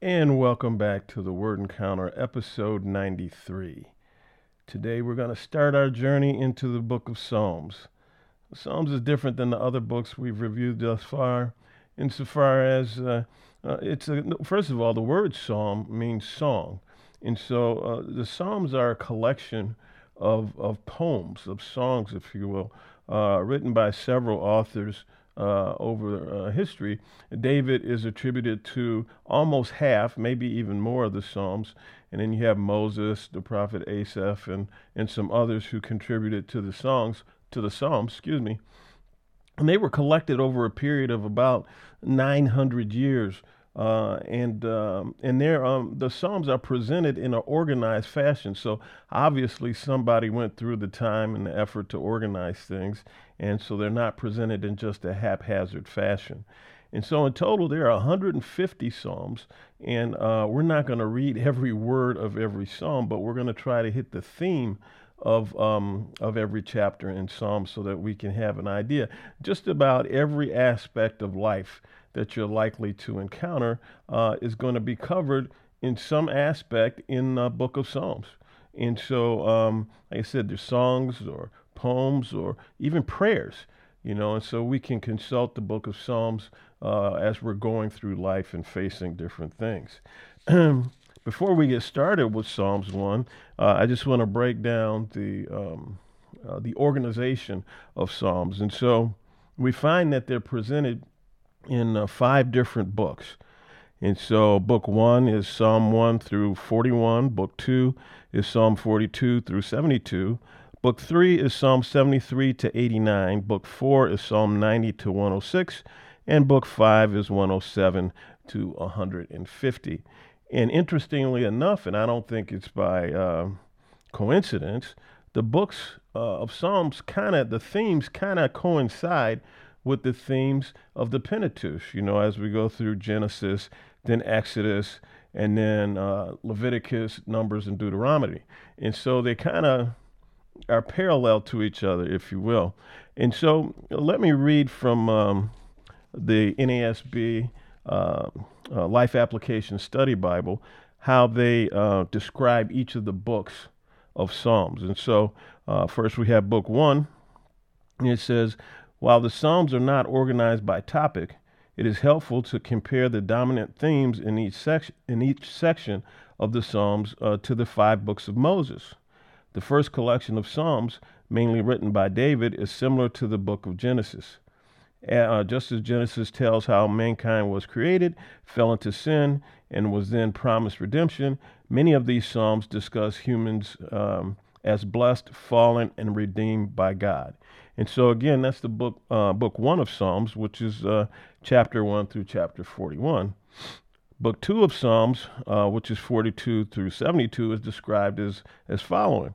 And welcome back to the Word Encounter, episode 93. Today we're going to start our journey into the book of Psalms. Psalms is different than the other books we've reviewed thus far, insofar as uh, uh, it's a, first of all, the word psalm means song. And so uh, the Psalms are a collection of, of poems, of songs, if you will, uh, written by several authors uh, over uh, history. David is attributed to almost half, maybe even more of the Psalms. And then you have Moses, the prophet Asaph, and, and some others who contributed to the songs, to the Psalms, excuse me. And they were collected over a period of about 900 years uh, and um, and there um, the psalms are presented in an organized fashion. So obviously somebody went through the time and the effort to organize things, and so they're not presented in just a haphazard fashion. And so in total there are 150 psalms, and uh, we're not going to read every word of every psalm, but we're going to try to hit the theme of um, of every chapter in Psalm so that we can have an idea. Just about every aspect of life that you're likely to encounter uh, is going to be covered in some aspect in the book of Psalms. And so, um, like I said, there's songs or poems or even prayers, you know, and so we can consult the book of Psalms uh, as we're going through life and facing different things. Before we get started with Psalms 1, uh, I just want to break down the, um, uh, the organization of Psalms. And so we find that they're presented in uh, five different books. And so, book one is Psalm 1 through 41. Book two is Psalm 42 through 72. Book three is Psalm 73 to 89. Book four is Psalm 90 to 106. And book five is 107 to 150. And interestingly enough, and I don't think it's by uh, coincidence, the books uh, of Psalms kind of, the themes kind of coincide with the themes of the Pentateuch, you know, as we go through Genesis, then Exodus, and then uh, Leviticus, Numbers, and Deuteronomy. And so they kind of are parallel to each other, if you will. And so let me read from um, the NASB uh, uh, Life Application Study Bible how they uh, describe each of the books of Psalms. And so uh, first we have book one. It says, while the Psalms are not organized by topic, it is helpful to compare the dominant themes in each, section, in each section of the Psalms uh, to the five books of Moses. The first collection of Psalms, mainly written by David, is similar to the book of Genesis. Uh, just as Genesis tells how mankind was created, fell into sin, and was then promised redemption, many of these Psalms discuss humans um, as blessed, fallen, and redeemed by God. And so again, that's the book, uh, book one of Psalms, which is uh, chapter one through chapter 41. Book two of Psalms, uh, which is 42 through 72, is described as, as following.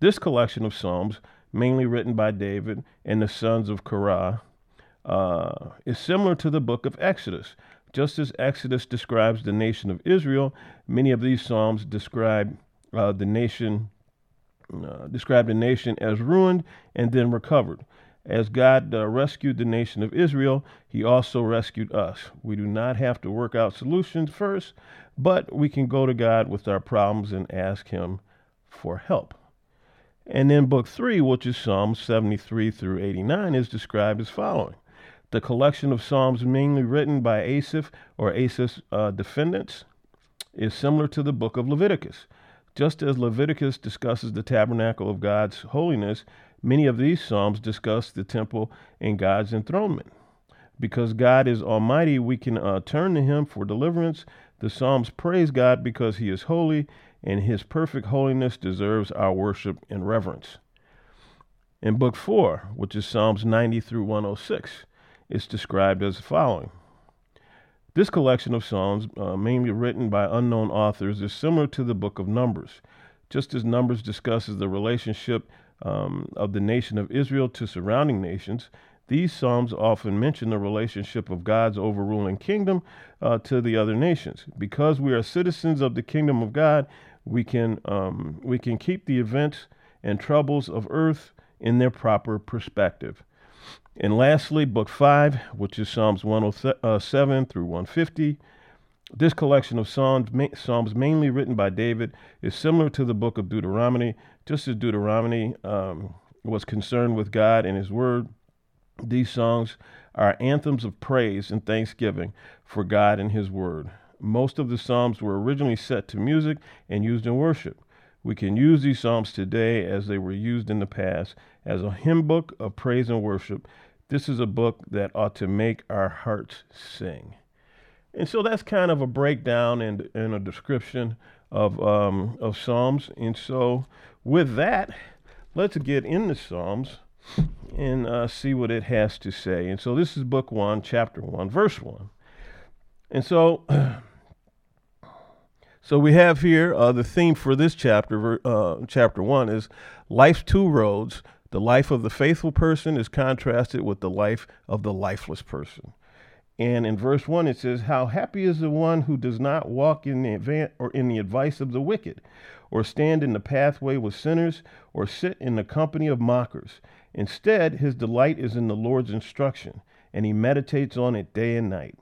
This collection of Psalms, mainly written by David and the sons of Korah, uh, is similar to the book of Exodus. Just as Exodus describes the nation of Israel, many of these Psalms describe uh, the nation uh, described the nation as ruined and then recovered. As God uh, rescued the nation of Israel, He also rescued us. We do not have to work out solutions first, but we can go to God with our problems and ask Him for help. And then book three, which is Psalms 73 through 89, is described as following. The collection of Psalms mainly written by Asaph or Asaph's uh, defendants is similar to the book of Leviticus. Just as Leviticus discusses the tabernacle of God's holiness, many of these Psalms discuss the temple and God's enthronement. Because God is almighty, we can uh, turn to Him for deliverance. The Psalms praise God because He is holy, and His perfect holiness deserves our worship and reverence. In Book 4, which is Psalms 90 through 106, it's described as the following this collection of Psalms, uh, mainly written by unknown authors, is similar to the book of Numbers. Just as Numbers discusses the relationship um, of the nation of Israel to surrounding nations, these Psalms often mention the relationship of God's overruling kingdom uh, to the other nations. Because we are citizens of the kingdom of God, we can, um, we can keep the events and troubles of earth in their proper perspective. And lastly, book five, which is Psalms 107 through 150, This collection of psalms, psalms mainly written by David is similar to the book of Deuteronomy, just as Deuteronomy um, was concerned with God and His Word. These songs are anthems of praise and thanksgiving for God and His Word. Most of the psalms were originally set to music and used in worship. We can use these psalms today as they were used in the past as a hymn book of praise and worship. This is a book that ought to make our hearts sing. And so that's kind of a breakdown and, and a description of, um, of Psalms. And so with that, let's get into Psalms and uh, see what it has to say. And so this is book one, chapter one, verse one. And so, so we have here uh, the theme for this chapter, uh, chapter one, is life's two roads. The life of the faithful person is contrasted with the life of the lifeless person. And in verse 1, it says, How happy is the one who does not walk in the, advan- or in the advice of the wicked, or stand in the pathway with sinners, or sit in the company of mockers. Instead, his delight is in the Lord's instruction, and he meditates on it day and night.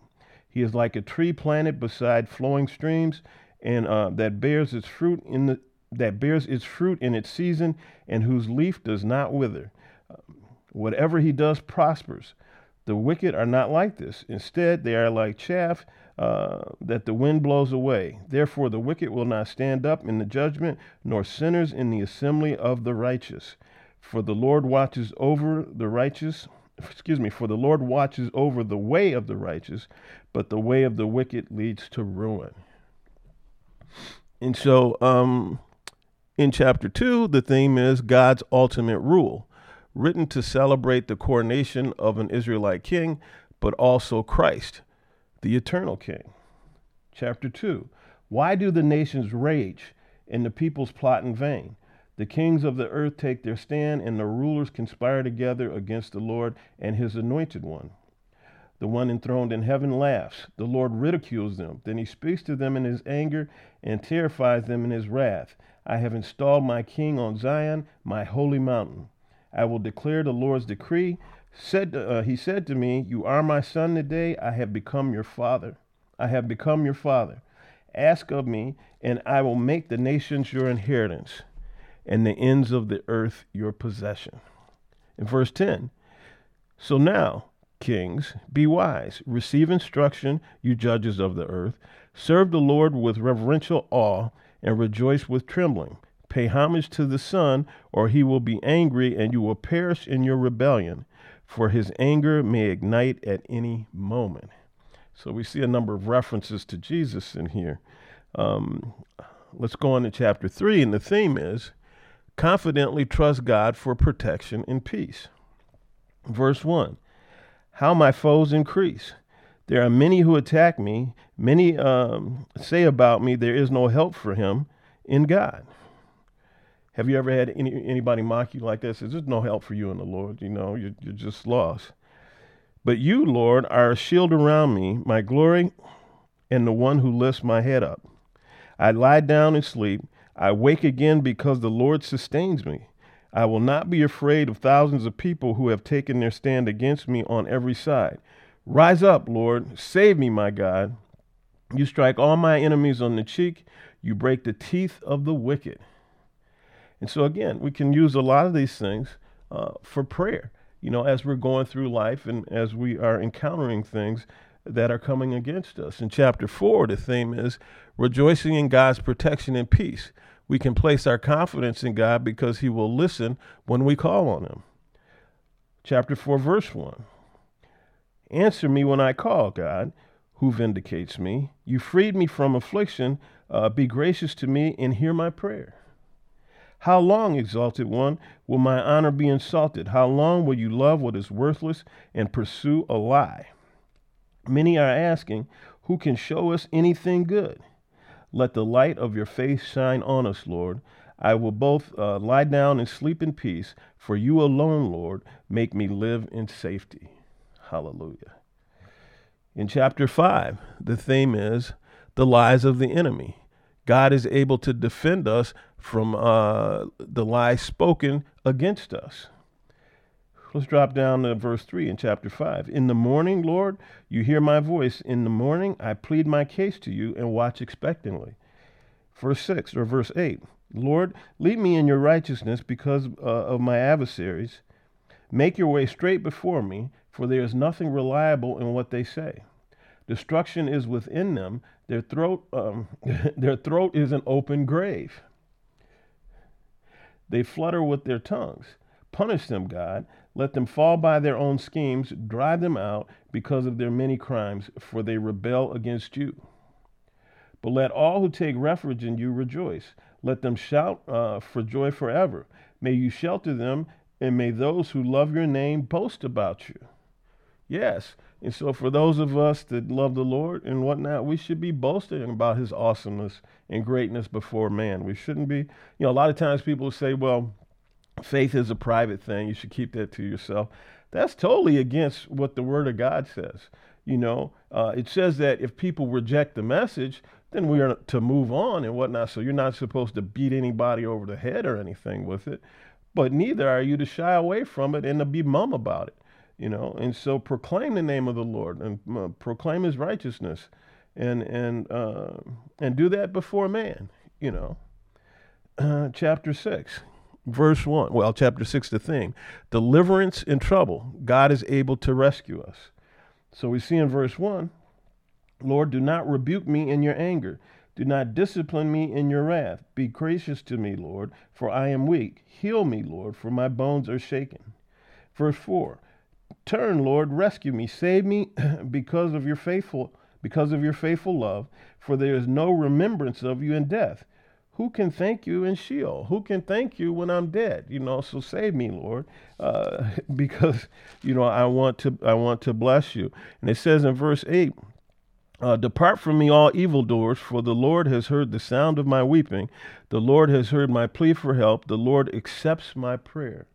He is like a tree planted beside flowing streams, and uh, that bears its fruit in the that bears its fruit in its season, and whose leaf does not wither. Uh, whatever he does prospers. The wicked are not like this. Instead, they are like chaff uh, that the wind blows away. Therefore, the wicked will not stand up in the judgment, nor sinners in the assembly of the righteous. For the Lord watches over the righteous. Excuse me, for the Lord watches over the way of the righteous, but the way of the wicked leads to ruin. And so, um, in chapter two, the theme is God's ultimate rule written to celebrate the coronation of an Israelite king, but also Christ, the eternal king. Chapter 2 Why do the nations rage and the peoples plot in vain? The kings of the earth take their stand, and the rulers conspire together against the Lord and his anointed one. The one enthroned in heaven laughs. The Lord ridicules them. Then he speaks to them in his anger and terrifies them in his wrath. I have installed my king on Zion, my holy mountain. I will declare the Lord's decree. Said uh, he said to me, "You are my son today. I have become your father. I have become your father. Ask of me, and I will make the nations your inheritance, and the ends of the earth your possession." In verse 10, so now, kings, be wise, receive instruction, you judges of the earth, serve the Lord with reverential awe, and rejoice with trembling. Pay homage to the Son, or he will be angry and you will perish in your rebellion, for his anger may ignite at any moment. So we see a number of references to Jesus in here. Um, let's go on to chapter 3, and the theme is confidently trust God for protection and peace. Verse 1 How my foes increase. There are many who attack me. Many um, say about me, there is no help for him in God. Have you ever had any, anybody mock you like this? There's no help for you in the Lord. You know, you're, you're just lost. But you, Lord, are a shield around me, my glory, and the one who lifts my head up. I lie down and sleep. I wake again because the Lord sustains me. I will not be afraid of thousands of people who have taken their stand against me on every side. Rise up, Lord. Save me, my God. You strike all my enemies on the cheek. You break the teeth of the wicked. And so, again, we can use a lot of these things uh, for prayer, you know, as we're going through life and as we are encountering things that are coming against us. In chapter four, the theme is rejoicing in God's protection and peace. We can place our confidence in God because he will listen when we call on him. Chapter 4, verse 1. Answer me when I call, God, who vindicates me. You freed me from affliction. Uh, be gracious to me and hear my prayer. How long, exalted one, will my honor be insulted? How long will you love what is worthless and pursue a lie? Many are asking, Who can show us anything good? Let the light of your face shine on us, Lord. I will both uh, lie down and sleep in peace, for you alone, Lord, make me live in safety. Hallelujah. In chapter 5, the theme is the lies of the enemy. God is able to defend us from uh, the lies spoken against us. Let's drop down to verse 3 in chapter 5. In the morning, Lord, you hear my voice. In the morning, I plead my case to you and watch expectantly. Verse 6 or verse 8 Lord, lead me in your righteousness because uh, of my adversaries. Make your way straight before me, for there is nothing reliable in what they say. Destruction is within them. Their throat, um, their throat is an open grave. They flutter with their tongues. Punish them, God. Let them fall by their own schemes. Drive them out because of their many crimes, for they rebel against you. But let all who take refuge in you rejoice. Let them shout uh, for joy forever. May you shelter them, and may those who love your name boast about you. Yes. And so, for those of us that love the Lord and whatnot, we should be boasting about his awesomeness and greatness before man. We shouldn't be, you know, a lot of times people say, well, faith is a private thing. You should keep that to yourself. That's totally against what the Word of God says. You know, uh, it says that if people reject the message, then we are to move on and whatnot. So you're not supposed to beat anybody over the head or anything with it, but neither are you to shy away from it and to be mum about it. You know, and so proclaim the name of the Lord and uh, proclaim His righteousness, and and uh, and do that before man. You know, uh, chapter six verse 1. Well, chapter 6, the theme deliverance in trouble. God is able to rescue us. So we see in verse 1 Lord, do not rebuke me in your anger. Do not discipline me in your wrath. Be gracious to me, Lord, for I am weak. Heal me, Lord, for my bones are shaken. Verse 4 Turn, Lord, rescue me, save me because of your faithful because of your faithful love, for there is no remembrance of you in death who can thank you in Sheol? Who can thank you when I'm dead? You know, so save me, Lord, uh, because you know I want to I want to bless you. And it says in verse eight. Uh, Depart from me, all evildoers, for the Lord has heard the sound of my weeping. The Lord has heard my plea for help. The Lord accepts my prayer.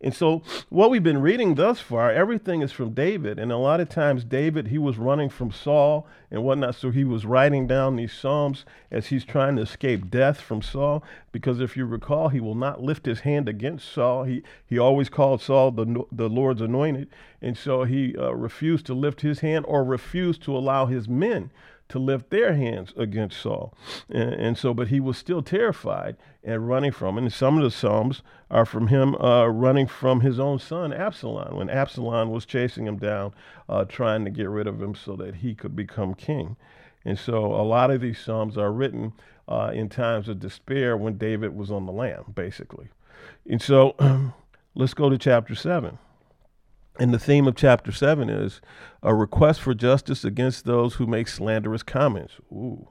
And so, what we've been reading thus far, everything is from David. And a lot of times, David, he was running from Saul and whatnot. So, he was writing down these Psalms as he's trying to escape death from Saul. Because if you recall, he will not lift his hand against Saul. He, he always called Saul the, the Lord's anointed. And so, he uh, refused to lift his hand or refused to allow his men to lift their hands against Saul. And, and, so, but he was still terrified and running from him. And some of the Psalms are from him uh, running from his own son, Absalom, when Absalom was chasing him down, uh, trying to get rid of him so that he could become king. And so, a lot of these Psalms are written uh, in times of despair when David was on the lam, basically. And so, let's go to chapter 7. And the theme of chapter 7 is a request for justice against those who make slanderous comments. Ooh.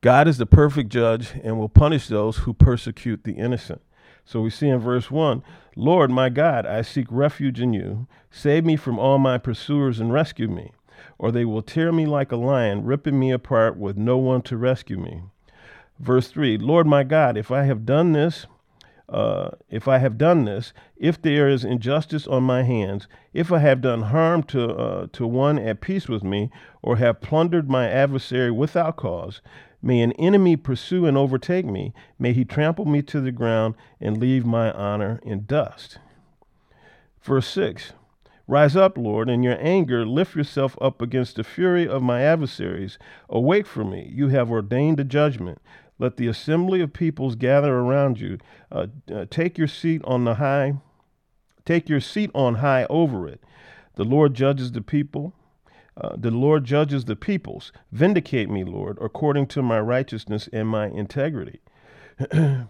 God is the perfect judge and will punish those who persecute the innocent. So we see in verse 1 Lord, my God, I seek refuge in you. Save me from all my pursuers and rescue me, or they will tear me like a lion, ripping me apart with no one to rescue me. Verse 3 Lord, my God, if I have done this, uh, if I have done this, if there is injustice on my hands, if I have done harm to uh, to one at peace with me, or have plundered my adversary without cause, may an enemy pursue and overtake me. May he trample me to the ground and leave my honor in dust. Verse six. Rise up, Lord, in your anger, lift yourself up against the fury of my adversaries. Awake for me, you have ordained a judgment. Let the assembly of peoples gather around you. Uh, uh, take your seat on the high. Take your seat on high over it. The Lord judges the people. Uh, the Lord judges the peoples. Vindicate me, Lord, according to my righteousness and my integrity. and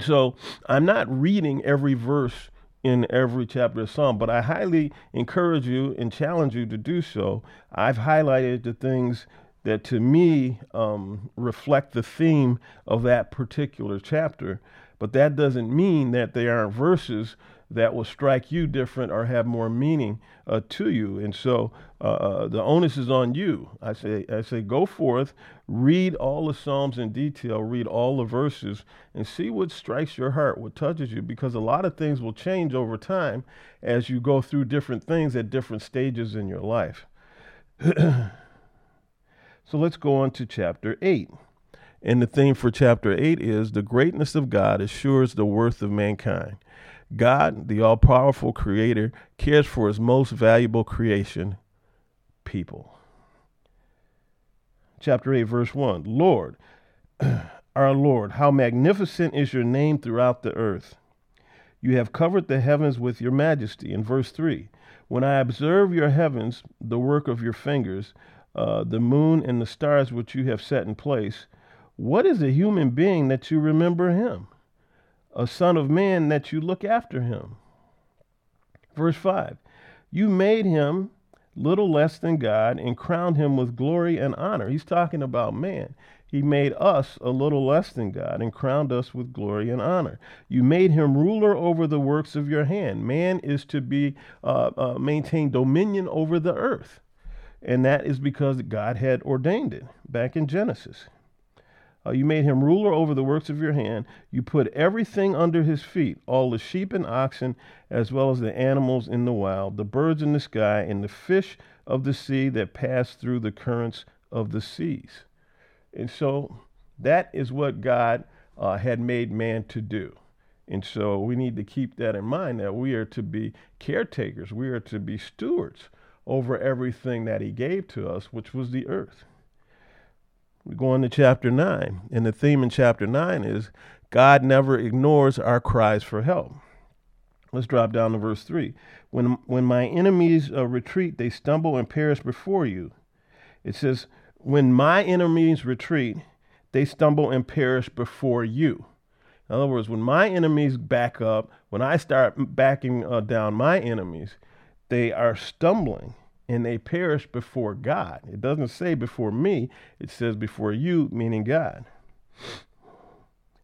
so I'm not reading every verse in every chapter of Psalm, but I highly encourage you and challenge you to do so. I've highlighted the things that to me um, reflect the theme of that particular chapter. But that doesn't mean that they aren't verses that will strike you different or have more meaning uh, to you. And so uh, uh, the onus is on you. I say, I say, go forth, read all the Psalms in detail, read all the verses, and see what strikes your heart, what touches you, because a lot of things will change over time as you go through different things at different stages in your life. So let's go on to chapter 8. And the theme for chapter 8 is the greatness of God assures the worth of mankind. God, the all powerful creator, cares for his most valuable creation, people. Chapter 8, verse 1 Lord, our Lord, how magnificent is your name throughout the earth. You have covered the heavens with your majesty. In verse 3, when I observe your heavens, the work of your fingers, uh, the moon and the stars which you have set in place, what is a human being that you remember him? A son of man that you look after him? Verse 5 You made him little less than God and crowned him with glory and honor. He's talking about man. He made us a little less than God and crowned us with glory and honor. You made him ruler over the works of your hand. Man is to be uh, uh, maintain dominion over the earth, and that is because God had ordained it back in Genesis. Uh, you made him ruler over the works of your hand. You put everything under his feet, all the sheep and oxen, as well as the animals in the wild, the birds in the sky, and the fish of the sea that pass through the currents of the seas. And so that is what God uh, had made man to do. And so we need to keep that in mind that we are to be caretakers, we are to be stewards over everything that he gave to us, which was the earth. We go on to chapter 9, and the theme in chapter 9 is God never ignores our cries for help. Let's drop down to verse 3. When, when my enemies uh, retreat, they stumble and perish before you. It says, When my enemies retreat, they stumble and perish before you. In other words, when my enemies back up, when I start backing uh, down my enemies, they are stumbling and they perish before God. It doesn't say before me, it says before you, meaning God.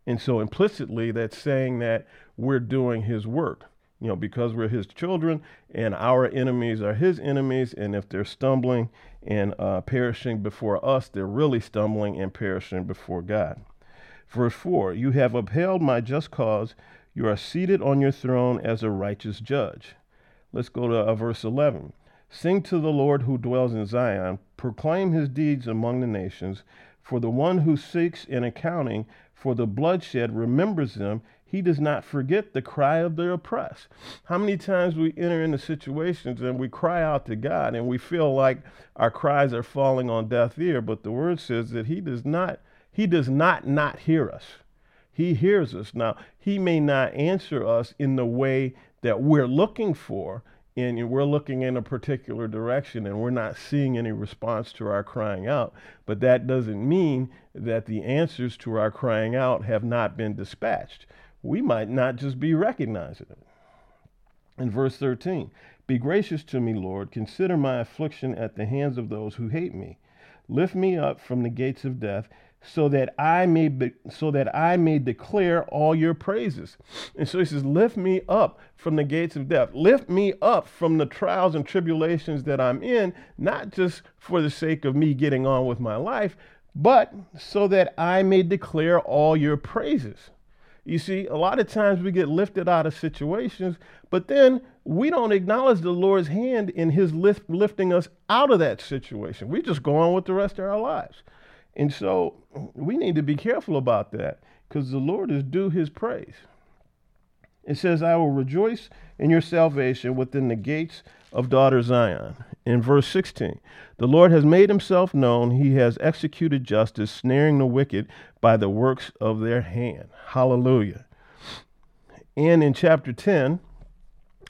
And so implicitly, that's saying that we're doing his work, you know, because we're his children and our enemies are his enemies. And if they're stumbling and uh, perishing before us, they're really stumbling and perishing before God. Verse 4 You have upheld my just cause. You are seated on your throne as a righteous judge. Let's go to uh, verse 11. Sing to the Lord who dwells in Zion, proclaim his deeds among the nations. For the one who seeks in accounting for the bloodshed remembers them. He does not forget the cry of the oppressed. How many times we enter into situations and we cry out to God and we feel like our cries are falling on deaf ear, but the word says that he does not he does not not hear us. He hears us. Now, he may not answer us in the way that we're looking for, and we're looking in a particular direction and we're not seeing any response to our crying out. But that doesn't mean that the answers to our crying out have not been dispatched. We might not just be recognizing it. In verse 13, be gracious to me, Lord. Consider my affliction at the hands of those who hate me. Lift me up from the gates of death so that I may be, so that I may declare all your praises. And so he says, lift me up from the gates of death. Lift me up from the trials and tribulations that I'm in, not just for the sake of me getting on with my life, but so that I may declare all your praises. You see, a lot of times we get lifted out of situations, but then we don't acknowledge the Lord's hand in his lift, lifting us out of that situation. We just go on with the rest of our lives. And so we need to be careful about that because the Lord is due his praise. It says, I will rejoice in your salvation within the gates of daughter Zion. In verse 16, the Lord has made himself known. He has executed justice, snaring the wicked by the works of their hand. Hallelujah. And in chapter 10,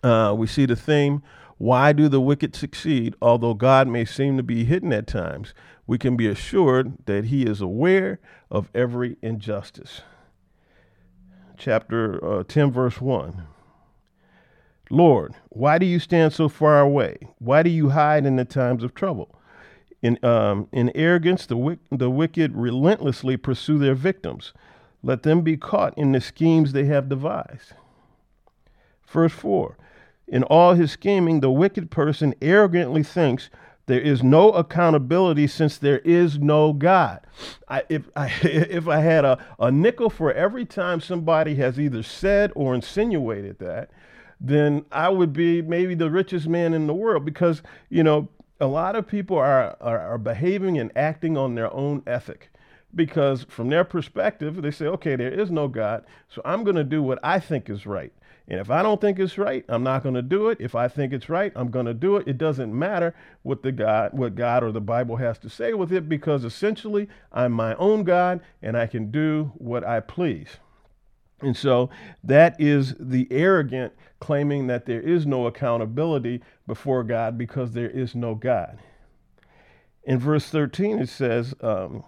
uh, we see the theme why do the wicked succeed? Although God may seem to be hidden at times, we can be assured that He is aware of every injustice. Chapter uh, 10, verse 1. Lord, why do you stand so far away? Why do you hide in the times of trouble? In, um, in arrogance, the, the wicked relentlessly pursue their victims. Let them be caught in the schemes they have devised. Verse 4 in all his scheming, the wicked person arrogantly thinks there is no accountability since there is no God. I, if, I, if I had a, a nickel for every time somebody has either said or insinuated that, then I would be maybe the richest man in the world because, you know, a lot of people are, are, are behaving and acting on their own ethic because from their perspective, they say, okay, there is no God, so I'm going to do what I think is right. And if I don't think it's right, I'm not going to do it. If I think it's right, I'm going to do it. It doesn't matter what the God, what God or the Bible has to say with it, because essentially I'm my own God and I can do what I please. And so that is the arrogant claiming that there is no accountability before God because there is no God. In verse 13, it says, um,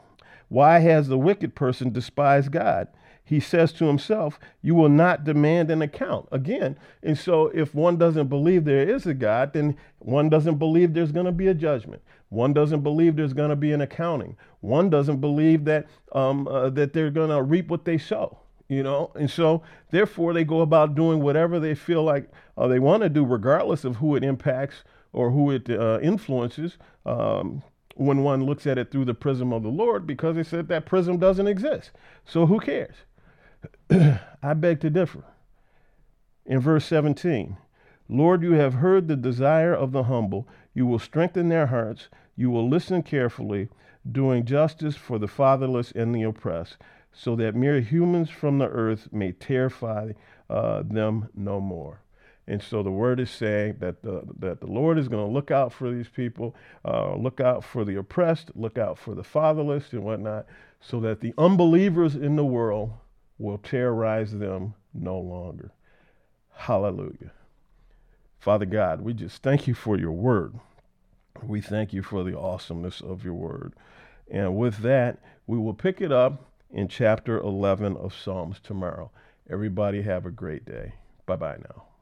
Why has the wicked person despised God? He says to himself, You will not demand an account. Again, and so if one doesn't believe there is a God, then one doesn't believe there's going to be a judgment. One doesn't believe there's going to be an accounting. One doesn't believe that um, uh, that they're going to reap what they sow you know and so therefore they go about doing whatever they feel like uh, they want to do regardless of who it impacts or who it uh, influences um, when one looks at it through the prism of the lord because they said that prism doesn't exist. So who cares? I beg to differ. In verse 17 lord you have heard the desire of the humble. You will strengthen their hearts. You will listen carefully doing justice for the fatherless and the oppressed so that mere humans from the earth may terrify uh, them no more. And so the word is saying that the, that the Lord is going to look out for these people, uh, look out for the oppressed, look out for the fatherless and whatnot, so that the unbelievers in the world will terrorize them no longer. Hallelujah. Father God, we just thank you for your word. We thank you for the awesomeness of your word. And with that, we will pick it up in chapter 11 of Psalms tomorrow. Everybody have a great day. Bye bye now.